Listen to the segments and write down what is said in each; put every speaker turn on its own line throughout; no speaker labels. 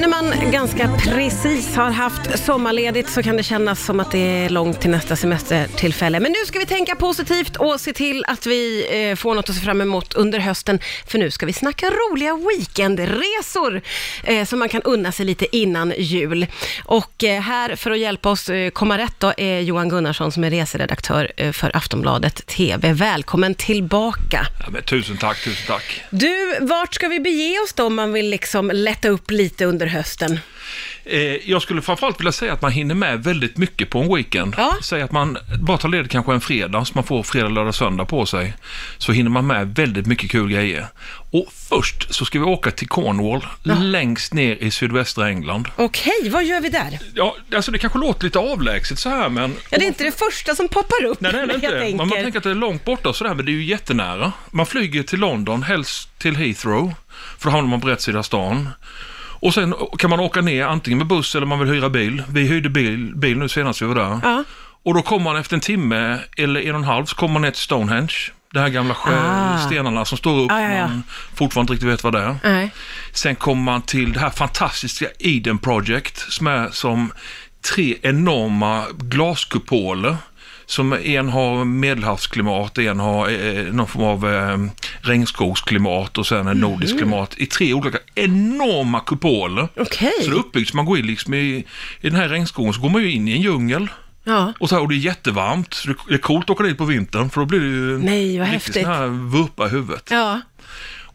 när man ganska precis har haft sommarledigt så kan det kännas som att det är långt till nästa semestertillfälle. Men nu ska vi tänka positivt och se till att vi eh, får något att se fram emot under hösten. För nu ska vi snacka roliga weekendresor eh, som man kan unna sig lite innan jul. Och eh, här för att hjälpa oss eh, komma rätt då är Johan Gunnarsson som är reseredaktör eh, för Aftonbladet TV. Välkommen tillbaka.
Ja, tusen tack, tusen tack.
Du, vart ska vi bege oss då om man vill liksom lätta upp lite under hösten?
Eh, jag skulle framförallt vilja säga att man hinner med väldigt mycket på en weekend.
Ja.
Säg att man bara tar ledigt kanske en fredag, så man får fredag, lördag, söndag på sig. Så hinner man med väldigt mycket kul grejer. Och först så ska vi åka till Cornwall, längst ner i sydvästra England.
Okej, vad gör vi där?
Ja, alltså det kanske låter lite avlägset så här, men...
Ja, det är inte det första som poppar upp.
Nej, det är det inte.
tänker.
Man, man tänker att det är långt borta och sådär, men det är ju jättenära. Man flyger till London, helst till Heathrow, för då hamnar man på rätt sida stan. Och sen kan man åka ner antingen med buss eller man vill hyra bil. Vi hyrde bil, bil nu senast vi var där.
Ja.
Och då kommer man efter en timme eller en och en halv så kommer man ner till Stonehenge. Det här gamla
Ah.
stenarna som står upp,
Ja, ja, ja.
man fortfarande inte riktigt vet vad det är.
Nej.
Sen kommer man till det här fantastiska Eden Project som är som tre enorma glaskupoler. Som en har medelhavsklimat, en har eh, någon form av eh, regnskogsklimat och sen en nordisk klimat i tre olika enorma kupoler.
Okej.
Så det är uppbyggt så man går in liksom i, i den här regnskogen så går man ju in i en djungel.
Ja.
Och, så här, och det är jättevarmt, så det det är coolt att åka dit på vintern för då blir det ju
Nej, vad
riktigt
häftigt.
sån här vurpa i huvudet.
Ja.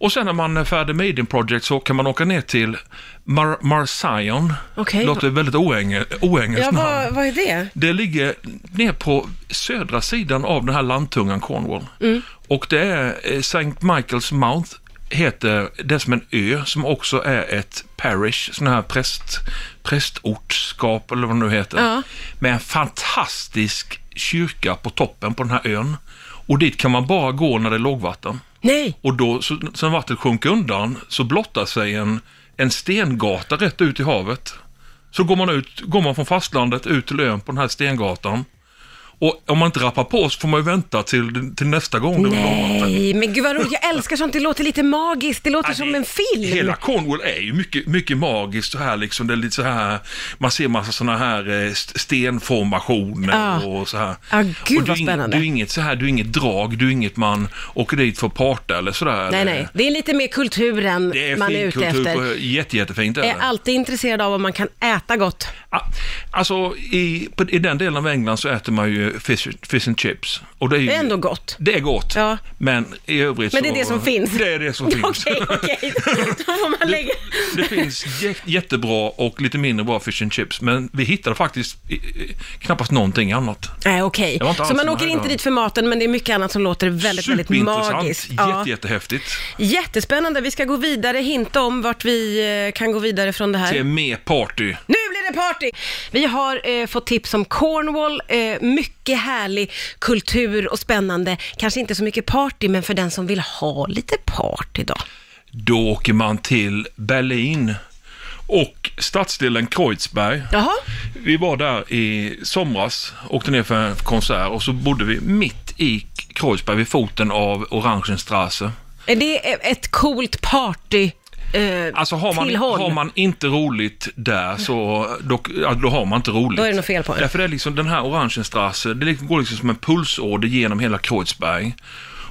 Och sen när man är färdig med Eden Project så kan man åka ner till Mar Marcion.
Okej.
Låter väldigt oenge, oengelskt
Ja,
namn.
vad, vad är det?
Det ligger ner på södra sidan av den här landtungan Cornwall.
Mm.
Och det är eh, St. Michael's Mount heter det som en ö som också är ett parish, sån här präst, prästortskap eller vad det nu heter.
Ja.
Med en fantastisk kyrka på toppen på den här ön. Och dit kan man bara gå när det är lågvatten.
Nej.
Och då, så, sen vattnet sjunker undan, så blottar sig en, en stengata rätt ut i havet. Så går man, ut, går man från fastlandet ut till ön på den här stengatan. Och om man inte rappar på så får man ju vänta till, till nästa gång det är.
Nej, men gud vad roligt. Jag älskar sånt. Det låter lite magiskt. Det låter
Ja,
som
det-
en film.
Hela Cornwall är ju mycket, mycket magiskt så här liksom. Det är lite så här, man ser massa sådana här eh, st- stenformationer
Ja.
och så här.
Ja, gud
och
vad
är
spännande.
Du är inget så här, du är inget drag, du är inget man åker dit för att parta eller sådär.
Nej, nej. Det är lite mer kulturen
Det är
man är
fin
ute
kultur,
efter.
och jätte, jättefint är
Är
det.
alltid intresserad av om man kan äta gott.
Ah, Alltså i, på, i den delen av England så äter man ju fish, fish and chips. Och det är, ju,
Det är ändå gott.
Det är gott,
Ja.
men i övrigt
Men det
så...
är det som finns.
Det är det som finns.
Okej, okej. Då får man lägga...
Det finns jä- jättebra och lite mindre bra fish and chips, men vi hittade faktiskt knappast någonting annat.
Nej, okej.
Det var inte
Så man
så
åker inte dit för maten, men det är mycket annat som låter väldigt, väldigt magiskt.
jätte, jättehäftigt.
Jättespännande. Vi ska gå vidare, hinta om vart vi eh, kan gå vidare från det här.
Det är mer party.
Nu det party! Vi har eh, fått tips om Cornwall, eh, mycket härlig kultur och spännande. Kanske inte så mycket party, men för den som vill ha lite party då.
Då åker man till Berlin och stadsdelen Kreuzberg.
Jaha,
Vi var där i somras, åkte ner för en konsert och så bodde vi mitt i Kreuzberg vid foten av Orangenstrasse.
är det ett coolt party eh,
Alltså har man,
tillhåll?
har man inte roligt där så då, ja, då har man inte roligt.
Då är det något fel på en.
Därför är det liksom den här Orangenstrasse, det liksom- går liksom som en pulsåder genom hela Kreuzberg.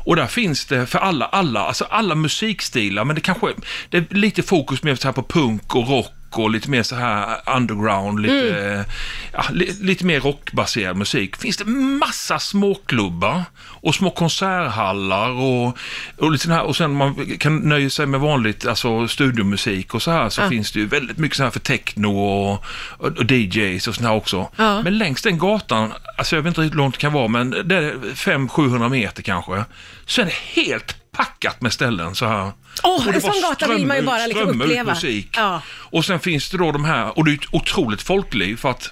Och där finns det för alla, alla, alltså alla musikstilar, men det kanske det är lite fokus mer så här på punk och rock och lite mer så här underground, lite,
Mm.
ja, li, lite mer rockbaserad musik. Finns det massa småklubbar och små konserthallar och, och lite här, och sen man kan nöja sig med vanligt, alltså studiomusik och så här, så
Ja.
finns det ju väldigt mycket så här för techno och, och, och DJs och sånt här också.
Ja.
Men längs den gatan, alltså jag vet inte hur långt det kan vara, men det är 500-700 meter kanske, så är det helt packat med ställen så här.
Åh,
Och det
en sån gata vill man ju bara liksom uppleva.
musik.
Ja.
Och sen finns det då de här, och det är ett otroligt folkliv för att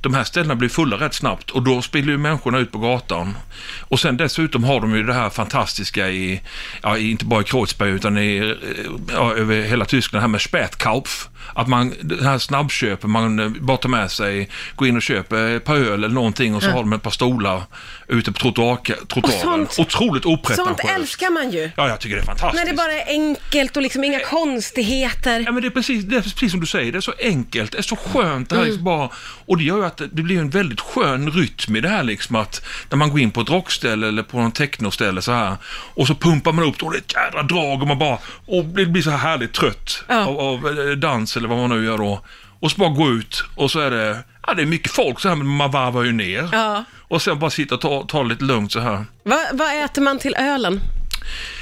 de här ställena blir fulla rätt snabbt och då spiller ju människorna ut på gatan. Och sen dessutom har de ju det här fantastiska i, ja, inte bara i Kreuzberg utan i, eh, ja, över hela Tyskland, det här med Spätkauf. Att man, det här snabbköpet, man eh, bara tar med sig, går in och köper ett par öl eller någonting och så har de ett par stolar ute på trottoar- trottoaren.
sånt-
Otroligt
Sånt
opretentiöst.
älskar man ju.
Ja, jag tycker det är fantastiskt.
När det bara är enkelt och liksom inga konstigheter.
Ja, men det är, precis, det är precis som du säger, det är så enkelt, det är så skönt. Det här
Mm.
liksom bara, och det gör ju att det blir en väldigt skön rytm i det här liksom att när man går in på ett rockställe eller på någon technoställe så här och så pumpar man upp och det är ett jädra drag och man bara, och det blir så här härligt trött
Ja.
av, av eh, dans eller vad man nu gör då. Och så bara gå ut och så är det, ja det är mycket folk så här men man varvar ju ner.
Ja.
Och sen bara sitta och ta, ta lite lugnt så här.
Va, vad äter man till ölen?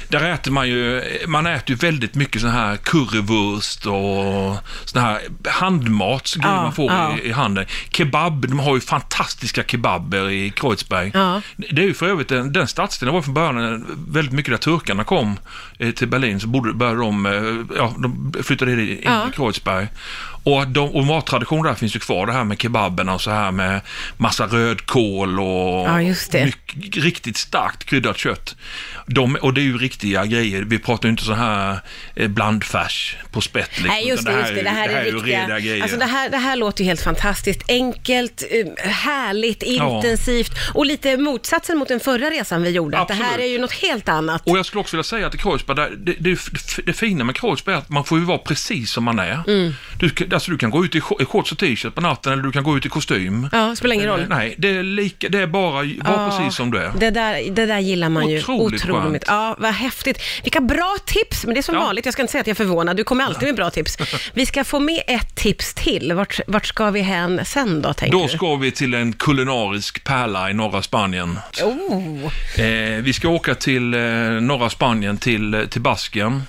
Där äter man ju, man äter ju väldigt mycket sån här currywurst och sån här handmatsgrejer
Ja,
man får
ja.
i, i handen. Kebab, de har ju fantastiska kebaber i Kreuzberg.
Ja.
Det är ju för övrigt, den, den stadsdelen var från början väldigt mycket där turkarna kom eh, till Berlin, så började de, eh, ja, de flyttade in i Kreuzberg. Och, de, och mattradition där finns ju kvar, det här med kebaberna och så här med massa rödkål och
Ja, det.
mycket, riktigt starkt kryddat kött. De, och det är ju riktiga grejer. Vi pratar ju inte så här eh, blandfärs på spett. Liksom,
Nej, just det,
utan
just det. Det här, är, riktiga...
rediga grejer.
Alltså det, här, det här låter ju helt fantastiskt. Enkelt, eh, härligt,
Ja.
intensivt och lite motsatsen mot den förra resan vi gjorde. Att det här
Absolut.
är ju något helt annat.
Och jag skulle också vilja säga att Kreuzberg, där, det, det, det fina med Kreuzberg är att man får ju vara precis som man är.
Mm.
Du, alltså, du kan gå ut i sh- i shorts och t-shirt på natten eller du kan gå ut i kostym.
Ja, spelar ingen roll.
Eh, Nej, det är, lika, det är bara var
Ja,
precis som du är.
Det där, det där gillar man ju.
Otroligt skönt.
Ja, vad häftigt. Vilka bra tips, men det är som
Ja.
vanligt, jag ska inte säga att jag är förvånad, du kommer alltid med bra tips. Vi ska få med ett tips till. Vart, vart ska vi hän sen då, tänker
Då
du?
ska vi till en kulinarisk pärla i norra Spanien.
Oh.
Eh, vi ska åka till eh, norra Spanien, till, eh, till Basken.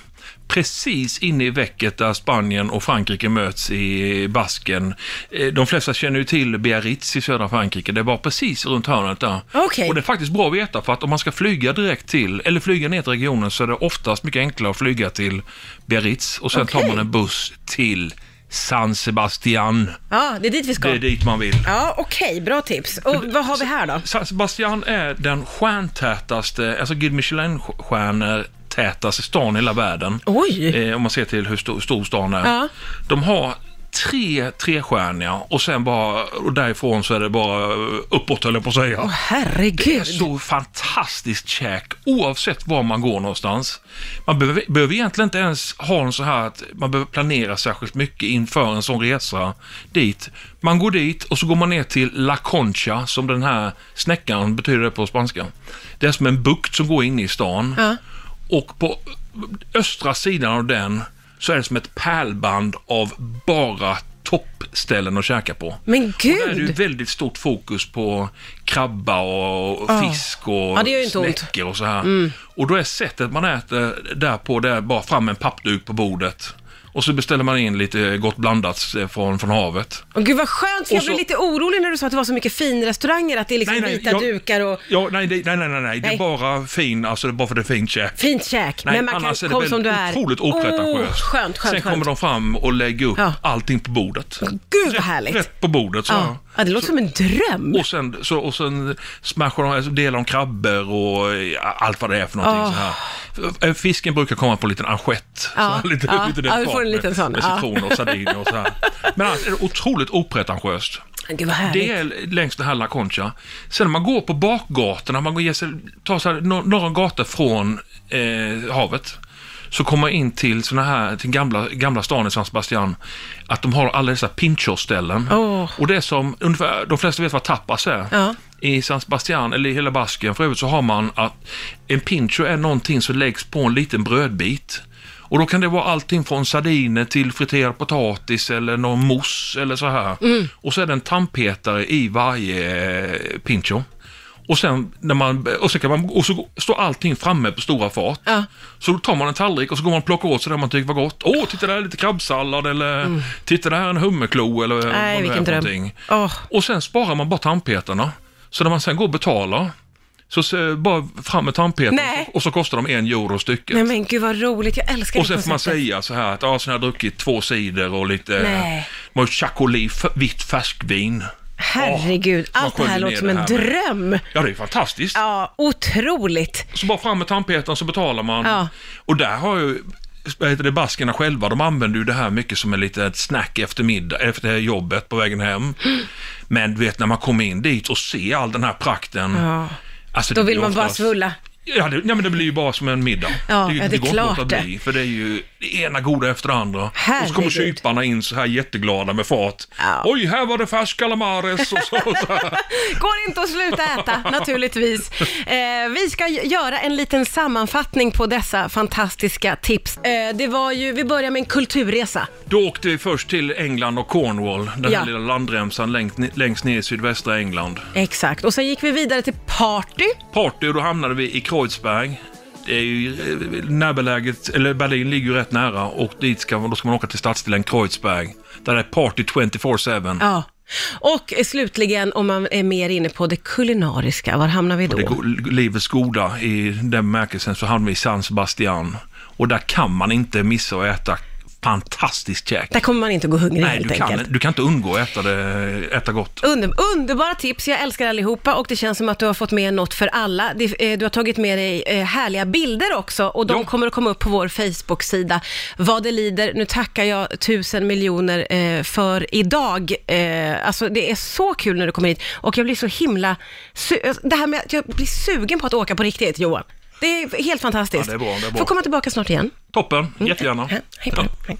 Precis inne i vecket där Spanien och Frankrike möts i Basken. Eh, de flesta känner ju till Biarritz i södra Frankrike. Det var precis runt hörnet där.
Okej.
Och det är faktiskt bra att veta för att om man ska flyga direkt till, eller flyga ner till regionen så är det oftast mycket enklare att flyga till Biarritz och sen tar
Okej.
man en buss till San Sebastian.
Ja, det är dit vi ska.
Det är dit man vill.
Ja, okej, bra tips. Och vad har vi här då?
San Sebastian är den stjärntätaste, alltså Guide Michelin-stjärnor tätaste stan i hela världen.
Oj!
Eh, om man ser till hur stor, stor stan är.
Ja.
De har tre trestjärniga och sen bara, och därifrån så är det bara uppåt höll jag på att säga.
Åh,
Det är
herregud.
så fantastiskt käk oavsett var man går någonstans. Man behöver, behöver egentligen inte ens ha en så här att man behöver planera särskilt mycket inför en sån resa dit. Man går dit och så går man ner till La Concha, som den här snäckan betyder det på spanska. Det är som en bukt som går in i stan.
Ja.
Och på östra sidan av den så är det som ett pärlband av bara toppställen att käka på.
Men
Och där är det ju
gud!
väldigt stort fokus på krabba och
Ja.
fisk och
Ja. Mm.
snäckor och så här. Och då är sättet man äter där på, det är bara fram en pappduk på bordet. Och så beställer man in lite gott blandat eh, från, från havet.
Åh, gud vad skönt, för jag
så-
blev lite orolig när du sa att det var så mycket finrestauranger, att det är liksom vita
jag-
dukar och
Ja, nej, det, nej, nej, nej, nej, det
Nej.
är bara fin, alltså bara för det är fint käk.
fint käk.
Nej,
men man
annars
kan komma som du är.
otroligt opretentiöst.
Oh, skönt, skönt,
Sen kommer
skönt.
de fram och lägger upp
Ja.
allting på bordet.
Gud vad härligt.
Rätt på bordet. Så.
Ja. ja, det låter som en dröm.
Och sen, så, och sen smashar de, alltså delar de krabbor och ja, allt vad det är för någonting
Åh.
så här. F- Fisken brukar komma på en liten assiett.
Ja,
så här, lite,
ja,
lite
får en liten sån,
Med citron och sardiner och så här. Men annars är det otroligt opretentiöst.
Gud vad härligt.
Det är längs den här La Concha. Sen när man går på bakgatorna, man går, sig, tar no- några gator från eh, havet, så kommer man in till såna här, till gamla, gamla stan i San Sebastian, att de har alla dessa pinchos-ställen.
Åh.
Och det är som, ungefär, de flesta vet vad tapas är.
Ja.
I San Sebastian, eller i hela Basken för övrigt, så har man att en pincho är någonting som läggs på en liten brödbit. Och då kan det vara allting från sardiner till friterad potatis eller någon mousse eller så här. Och så är det en tandpetare i varje eh, pincho. Och sen, när man, och så kan man, och så står allting framme på stora fat.
Ja.
Så då tar man en tallrik och så går man och plockar åt sig det man tycker var gott. Åh, titta där är lite krabbsallad eller titta där är en hummerklo eller vad det
Nej,
är för någonting.
Åh.
Och sen sparar man bara tandpetarna. Så när man sen går och betalar, så ser bara fram med tandpetarna
Nej.
och så kostar de en euro stycket.
Nej men gud vad roligt, jag älskar
och
det
sen får man säga så här att ja, sen har jag druckit två cider och lite
Nej.
man har vitt färskvin.
herregud.
man
Allt det här låter som en
här med-
dröm.
Ja, det är fantastiskt.
Ja, otroligt.
Så bara fram med tandpetaren så betalar man.
Ja.
Och där har ju vad heter det, baskerna själva, de använder ju det här mycket som en litet snack efter middag, efter jobbet på vägen hem. Men du vet när man kommer in dit och ser all den här prakten.
Ja.
Alltså,
Då vill man bara svulla.
Ja, det, ja, men det blir ju bara som en middag.
Ja, ja, det är
går inte
klart
att
det.
bli, för det är ju det ena goda efter det andra. Och så kommer
Herregud.
kyparna in så här jätteglada med fart.
Ja.
Oj, här var det färsk calamares och så. och så.
Går inte att sluta äta, naturligtvis. Eh, vi ska göra en liten sammanfattning på dessa fantastiska tips. Eh, det var ju, vi börjar med en kulturresa.
Då åkte vi först till England och Cornwall, den
Ja.
här lilla landremsan längst, längst ner i sydvästra England.
Exakt, och sen gick vi vidare till party.
Party och då hamnade vi i Kreuzberg. Det är ju eh, närbeläget, eller Berlin ligger ju rätt nära och dit ska, man- då ska man åka till stadsdelen Kreuzberg. Där det är party 24-7.
Ja. Och eh, slutligen, om man är mer inne på det kulinariska, var hamnar vi då?
Det go- livets goda i den bemärkelsen så hamnade vi i San Sebastian. Och där kan man inte missa att äta fantastiskt käk.
Där kommer man inte gå hungrig
Nej,
helt
du kan,
enkelt.
du kan inte undgå att äta, det, äta gott.
Under, underbara tips, jag älskar allihopa och det känns som att du har fått med något för alla. Eh, du har tagit med dig eh, härliga bilder också och de
Ja.
kommer att komma upp på vår Facebook-sida. Vad det lider, nu tackar jag tusen miljoner eh, för idag. Alltså det är så kul när du kommer hit och jag blir så himla... Su- det här med att jag blir sugen på att åka på riktigt, Johan. Det är helt fantastiskt.
Ja, det är bra, det är bra.
Får komma tillbaka snart igen.
Toppen, jättegärna.
Hej på dig. Hej.